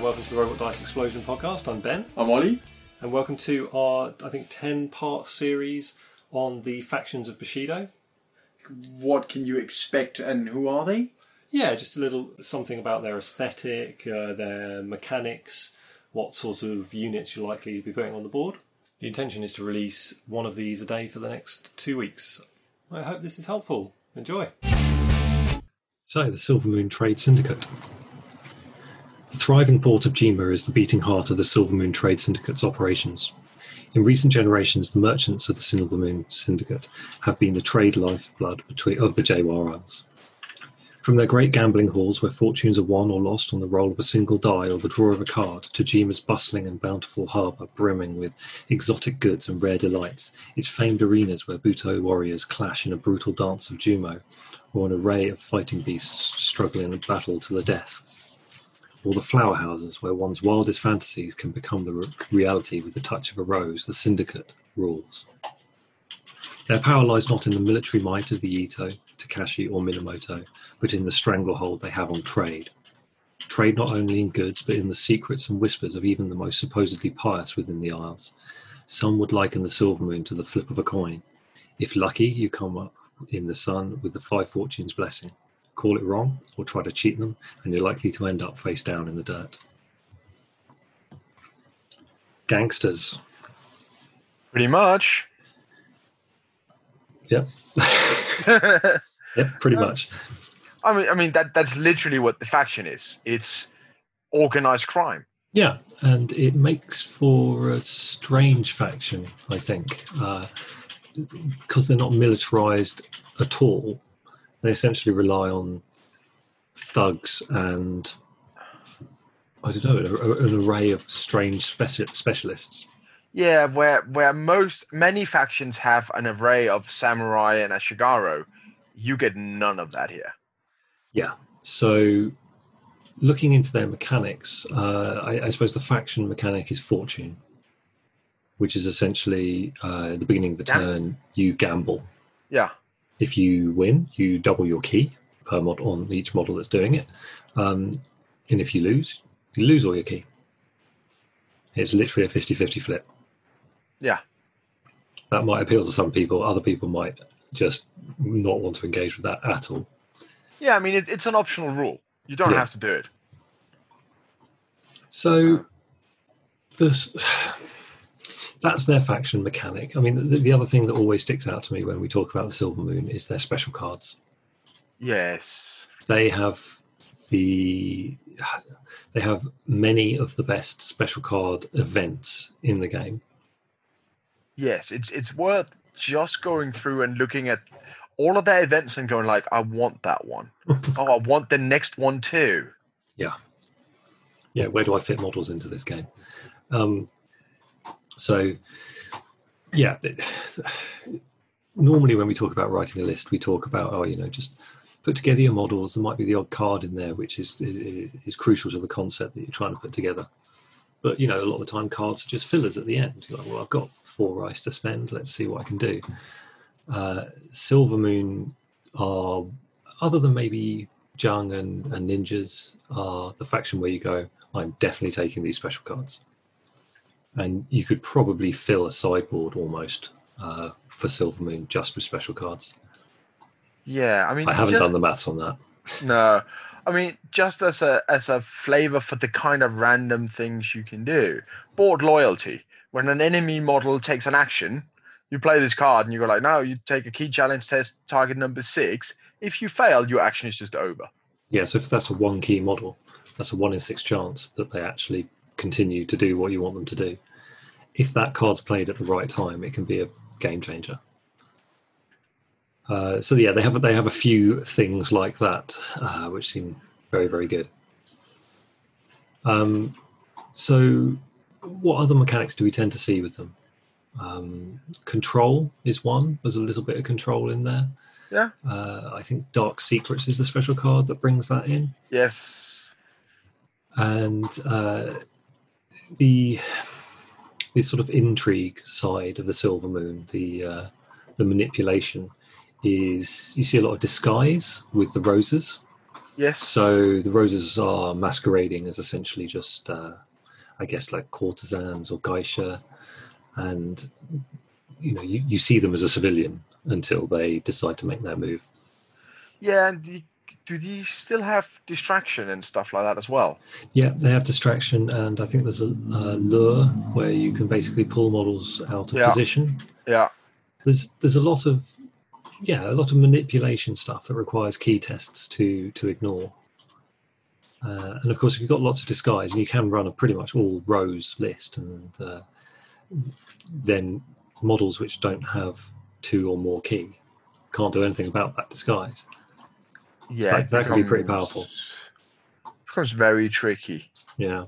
Hello and welcome to the Robot Dice Explosion podcast. I'm Ben, I'm Ollie. and welcome to our, I think, 10 part series on the factions of Bushido. What can you expect and who are they? Yeah, just a little something about their aesthetic, uh, their mechanics, what sort of units you're likely to be putting on the board. The intention is to release one of these a day for the next two weeks. I hope this is helpful. Enjoy. So, the Silver Moon Trade Syndicate. The thriving port of Jima is the beating heart of the Silver Moon Trade Syndicate's operations. In recent generations, the merchants of the Silver Moon Syndicate have been the trade lifeblood between, of the Jwar Isles. From their great gambling halls where fortunes are won or lost on the roll of a single die or the draw of a card, to Jima's bustling and bountiful harbour brimming with exotic goods and rare delights, its famed arenas where Buto warriors clash in a brutal dance of Jumo, or an array of fighting beasts struggling in battle to the death. Or the flower houses where one's wildest fantasies can become the re- reality with the touch of a rose, the syndicate rules. Their power lies not in the military might of the Ito, Takashi, or Minamoto, but in the stranglehold they have on trade. Trade not only in goods, but in the secrets and whispers of even the most supposedly pious within the Isles. Some would liken the silver moon to the flip of a coin. If lucky, you come up in the sun with the five fortunes blessing. Call it wrong, or try to cheat them, and you're likely to end up face down in the dirt. Gangsters. Pretty much. Yep. Yep, pretty much. I mean, I mean that that's literally what the faction is. It's organized crime. Yeah, and it makes for a strange faction, I think, uh, because they're not militarized at all. They essentially rely on thugs and I don't know an, array of strange speci- specialists. Yeah, where where most many factions have an array of samurai and ashigaru, you get none of that here. Yeah. So, looking into their mechanics, uh, I, I suppose the faction mechanic is fortune, which is essentially uh, at the beginning of the Gam- turn you gamble. Yeah. If you win, you double your Ki per mod on each model that's doing it, um, and if you lose, you lose all your Ki. It's literally a 50-50 flip. Yeah. That might appeal to some people. Other people might just not want to engage with that at all. Yeah, I mean it, it's an optional rule. You don't Yeah. have to do it. So this that's their faction mechanic. I mean, the, the other thing that always sticks out to me when we talk about the Silver Moon is their special cards. Yes. They have the they have many of the best special card events in the game. Yes, it's it's worth just going through and looking at all of their events and going like, I want that one. oh, I want the next one too. yeah, yeah. where do I fit models into this game? Um, so, yeah, normally when we talk about writing a list, we talk about, oh, you know, just put together your models. There might be the odd card in there, which is is, is crucial to the concept that you're trying to put together. But you know, a lot of the time, cards are just fillers at the end. You're like, well, I've got four rice to spend. Let's see what I can do. Uh, Silver Moon are, other than maybe Jung and, and Ninjas, are the faction where you go, I'm definitely taking these special cards. And you could probably fill a sideboard almost uh, for Silver Moon just with special cards. Yeah, I mean, I haven't just- done the maths on that. No, I mean just as a as a flavor for the kind of random things you can do. Board loyalty. When an enemy model takes an action, you play this card and you go like, no, you take a Ki challenge test, target number six. If you fail, your action is just over. Yeah, so if that's a one Ki model, that's a one in six chance that they actually continue to do what you want them to do. If that card's played at the right time, it can be a game changer. Uh, so yeah, they have they have a few things like that, uh, which seem very very good. Um, so, what other mechanics do we tend to see with them? Um, control is one. There's a little bit of control in there. Yeah. Uh, I think Dark Secrets is the special card that brings that in, Yes. and uh, the the sort of intrigue side of the Silver Moon, the uh, the manipulation, is you see a lot of disguise with the roses. Yes. So the roses are masquerading as essentially just, uh, I guess, like courtesans or geisha, and you know you, you see them as a civilian until they decide to make their move. Yeah, and the, do these still have distraction and stuff like that as well? Yeah, they have distraction, and I think there's a, a lure where you can basically pull models out of Yeah. position. Yeah. There's there's a lot of yeah a lot of manipulation stuff that requires Ki tests to to ignore. Uh, and of course, if you've got lots of disguise, and you can run a pretty much all rose list, and uh, then models which don't have two or more Ki can't do anything about that disguise. Yeah, like- that could be pretty powerful. Becomes very tricky. Yeah.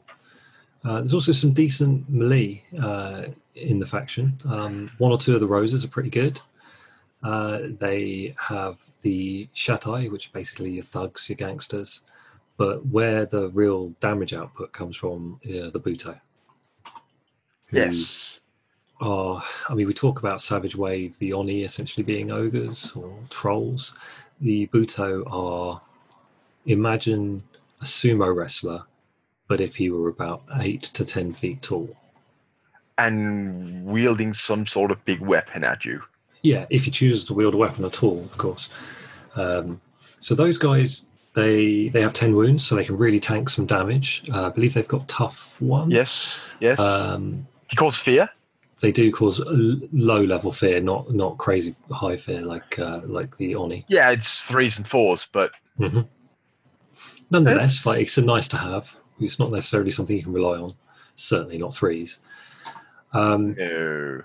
Uh, there's also some decent melee uh, in the faction. Um, one or two of the roses are pretty good. Uh, they have the Shatai, which are basically your thugs, your gangsters. But where the real damage output comes from, are the Buto. Yes. Are, I mean, we talk about Savage Wave, the Oni essentially being ogres or trolls. The Buto are, imagine a sumo wrestler but if he were about eight to ten feet tall. And wielding some sort of big weapon at you. Yeah, if he chooses to wield a weapon at all, of course. Um, so those guys, they they have ten wounds, so they can really tank some damage. Uh, I believe they've got tough one. Yes. Yes. Um, he calls fear. They do cause low level fear, not not crazy high fear like uh, like the Oni. Yeah, it's threes and fours, but hmm Nonetheless, It's- like it's a nice to have. It's not necessarily something you can rely on. Certainly not threes. Um, no.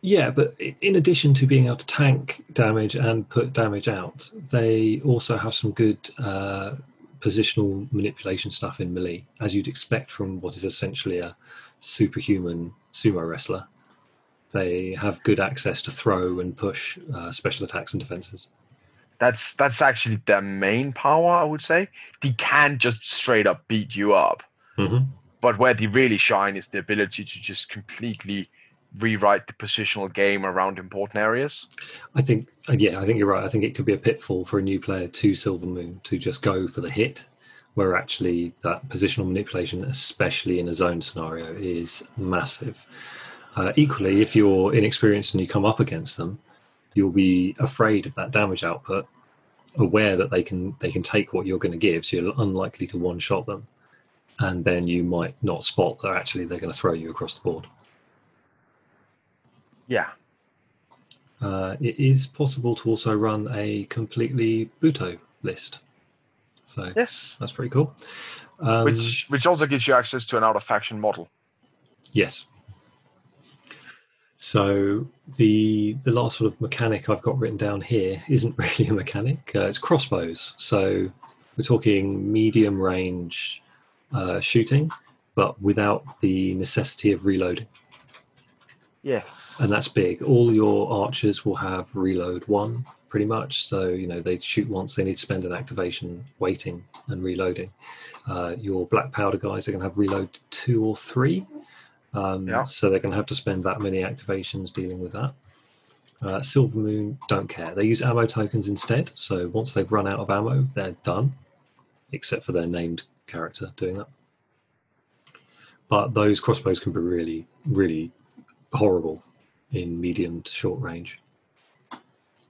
Yeah, but in addition to being able to tank damage and put damage out, they also have some good uh, positional manipulation stuff in melee, as you'd expect from what is essentially a superhuman sumo wrestler. They have good access to throw and push uh, special attacks and defenses. That's that's actually their main power, I would say. They can just straight up beat you up. hmm But where they really shine is the ability to just completely rewrite the positional game around important areas. I think, uh, yeah, I think you're right. I think it could be a pitfall for a new player to Silver Moon to just go for the hit, where actually that positional manipulation, especially in a zone scenario, is massive. Uh, equally, if you're inexperienced and you come up against them, you'll be afraid of that damage output, aware that they can they can take what you're going to give, so you're unlikely to one shot them, and then you might not spot that actually they're going to throw you across the board. Yeah. Uh, it is possible to also run a completely Buto list. So Yes. that's pretty cool. Um, which which also gives you access to an out of faction model. yes. So the the last sort of mechanic I've got written down here isn't really a mechanic. Uh, it's crossbows. So we're talking medium range uh, shooting, but without the necessity of reloading. Yes. and that's big. All your archers will have reload one, pretty much. So you know they shoot once, they need to spend an activation waiting and reloading. Uh, your black powder guys are going to have reload two or three, um, Yeah. so they're going to have to spend that many activations dealing with that. Uh, Silver Moon don't care. They use ammo tokens instead. So once they've run out of ammo, they're done, except for their named character doing that. But those crossbows can be really, really horrible in medium to short range.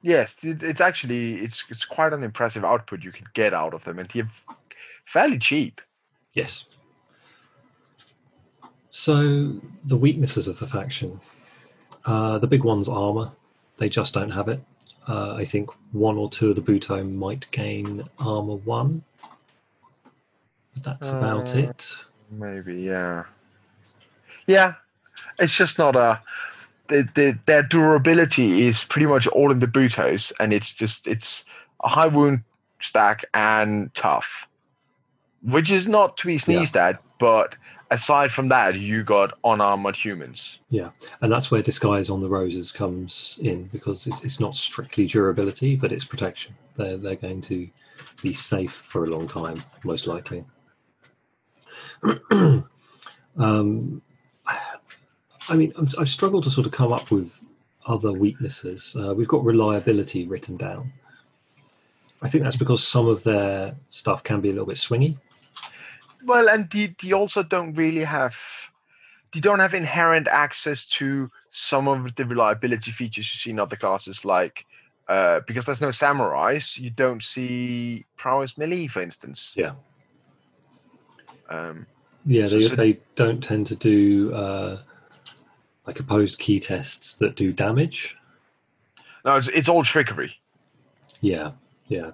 Yes, it, it's actually it's it's quite an impressive output you can get out of them, and they're fairly cheap. Yes. So the weaknesses of the faction, uh, the big one's armor. They just don't have it. Uh, I think one or two of the Buto might gain armor one, but that's about Uh, it. Maybe, yeah. Yeah, it's just not a. The, the, their durability is pretty much all in the Butos, and it's just it's a high wound stack and tough, which is not to be sneezed at. But aside from that, you got unarmored humans. Yeah, and that's where disguise on the roses comes in because it's, it's not strictly durability, but it's protection. They're they're going to be safe for a long time, most likely. um, I mean, I'm, I've struggled to sort of come up with other weaknesses. Uh, we've got reliability written down. I think that's because some of their stuff can be a little bit swingy. Well, and they, they also don't really have they don't have inherent access to some of the reliability features you see in other classes, like uh, because there's no samurais, you don't see prowess melee, for instance. Yeah. Um, Yeah, So- they, so- they don't tend to do uh, like opposed Ki tests that do damage. no, it's, it's all trickery. Yeah, yeah.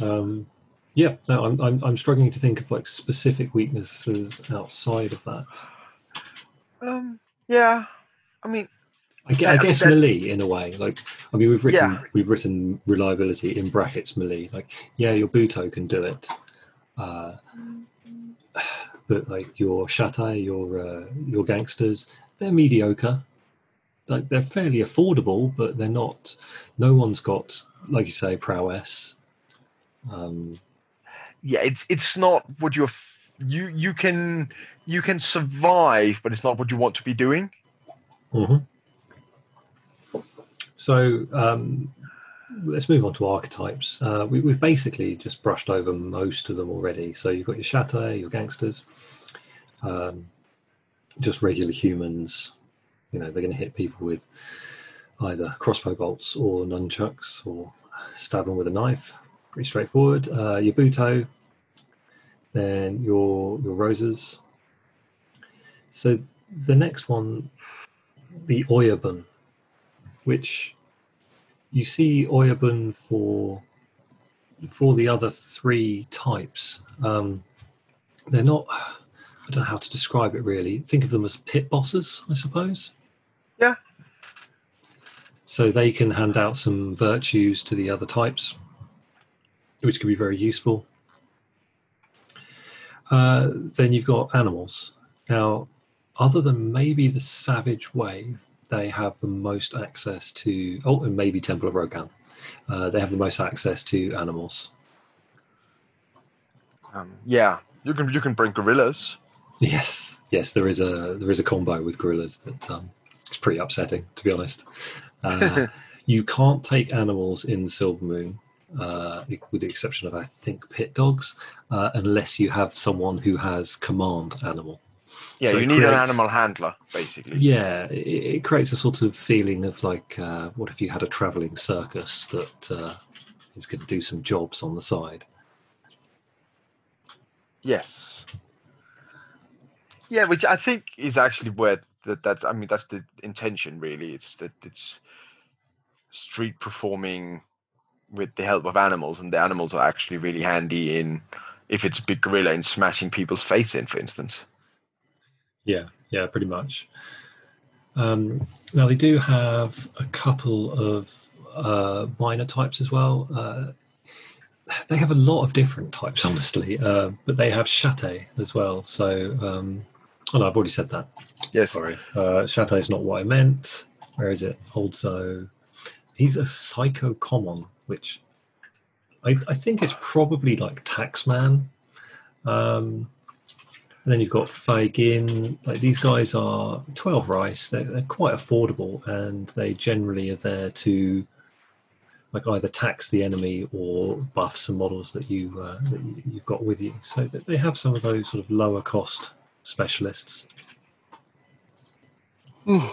Um, yeah, no, I'm, I'm I'm struggling to think of like specific weaknesses outside of that. Um, yeah, I mean, I, gue- Yeah, I I mean, guess melee in a way. Like, I mean, we've written Yeah. we've written reliability in brackets melee. Like, yeah, your Buto can do it, uh, but like your Shatai, your uh, your gangsters, they're mediocre. Like they're fairly affordable, but they're not. No one's got, like you say, prowess. Um, yeah, it's it's not what you're f- you you can you can survive, but it's not what you want to be doing. mhm. So um, let's move on to archetypes. Uh, we, we've basically just brushed over most of them already. So you've got your Shatai, your gangsters, um, just regular humans. You know, they're going to hit people with either crossbow bolts or nunchucks or stab them with a knife. Pretty straightforward. Uh, your Buto, then your your roses. So the next one, the Oyabun, which you see Oyabun for for the other three types. Um, they're not. I don't know how to describe it really. Think of them as pit bosses, I suppose. Yeah. So they can hand out some virtues to the other types, which can be very useful. Uh, then you've got animals. Now, other than maybe the Savage Wave, they have the most access to. Oh, and maybe Temple of Ro-Kan. Uh, they have the most access to animals. Um, yeah, you can you can bring gorillas. Yes, yes, there is a there is a combo with gorillas that um, it's pretty upsetting, to be honest. Uh, you can't take animals in Silver Moon, uh, with the exception of I think pit dogs, uh, unless you have someone who has command animal. Yeah, So you need an animal handler basically. Yeah, it, it creates a sort of feeling of like, uh, what if you had a traveling circus that uh, is going to do some jobs on the side? Yes. Yeah, which I think is actually where that that's I mean that's the intention really. It's that it's street performing with the help of animals and the animals are actually really handy in if it's a big gorilla in smashing people's face in, for instance. Yeah, yeah, pretty much. Um, now they do have a couple of uh, minor types as well. Uh, they have a lot of different types, honestly, uh, but they have Chate as well. So, um, oh no, I've already said that. Yes. Sorry, uh, Chate is not what I meant. Where is it? Also, he's a psycho common, which I, I think is probably like Taxman. Um, and then you've got Fagin. Like these guys are 12 rice. They're, they're quite affordable and they generally are there to like either tax the enemy or buff some models that, you, uh, that you- you've got with you. So they have some of those sort of lower cost specialists. Um,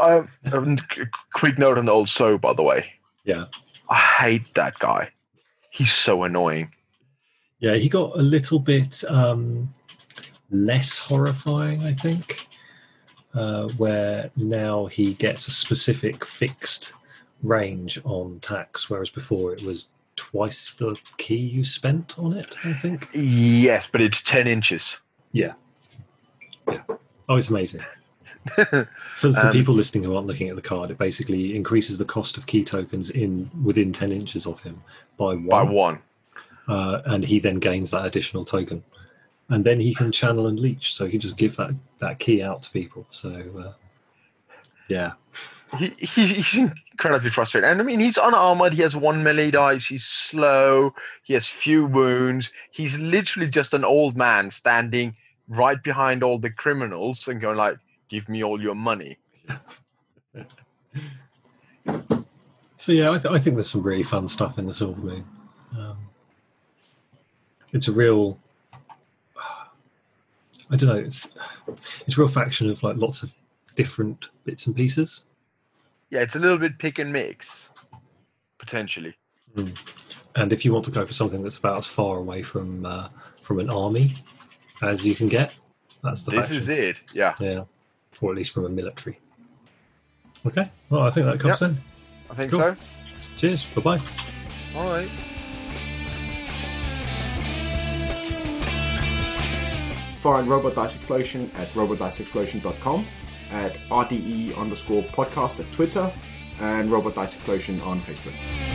um, qu- quick note on the old So, by the way. Yeah. I hate that guy. He's so annoying. Yeah, he got a little bit um, less horrifying, I think, uh, where now he gets a specific fixed range on tax, whereas before it was twice the Ki you spent on it, I think. Yes, but it's 10 inches. Yeah. Yeah. Oh, it's amazing. For, for Um, people listening who aren't looking at the card, it basically increases the cost of Ki tokens in within 10 inches of him by one. By one. uh, and he then gains that additional token, and then he can channel and leech. So he just give that that Ki out to people. So uh, yeah, he, he he's incredibly frustrating. And I mean, he's unarmored. He has one melee dice. He's slow. He has few wounds. He's literally just an old man standing right behind all the criminals and going like, "Give me all your money." So yeah, I, th- I think there's some really fun stuff in the Silver Moon. Um, it's a real, I don't know, it's it's a real faction of like lots of different bits and pieces. Yeah, it's a little bit pick and mix, potentially. And if you want to go for something that's about as far away from uh, from an army as you can get, that's the this faction. is it. Yeah, Yeah, or at least from a military. Okay, well, I think that comes Yep. it. I think Cool. so. Cheers. Bye bye. All right. Find Robot Dice Explosion at robotdiceexplosion.com, at RDE underscore podcast at Twitter, and Robot Dice Explosion on Facebook.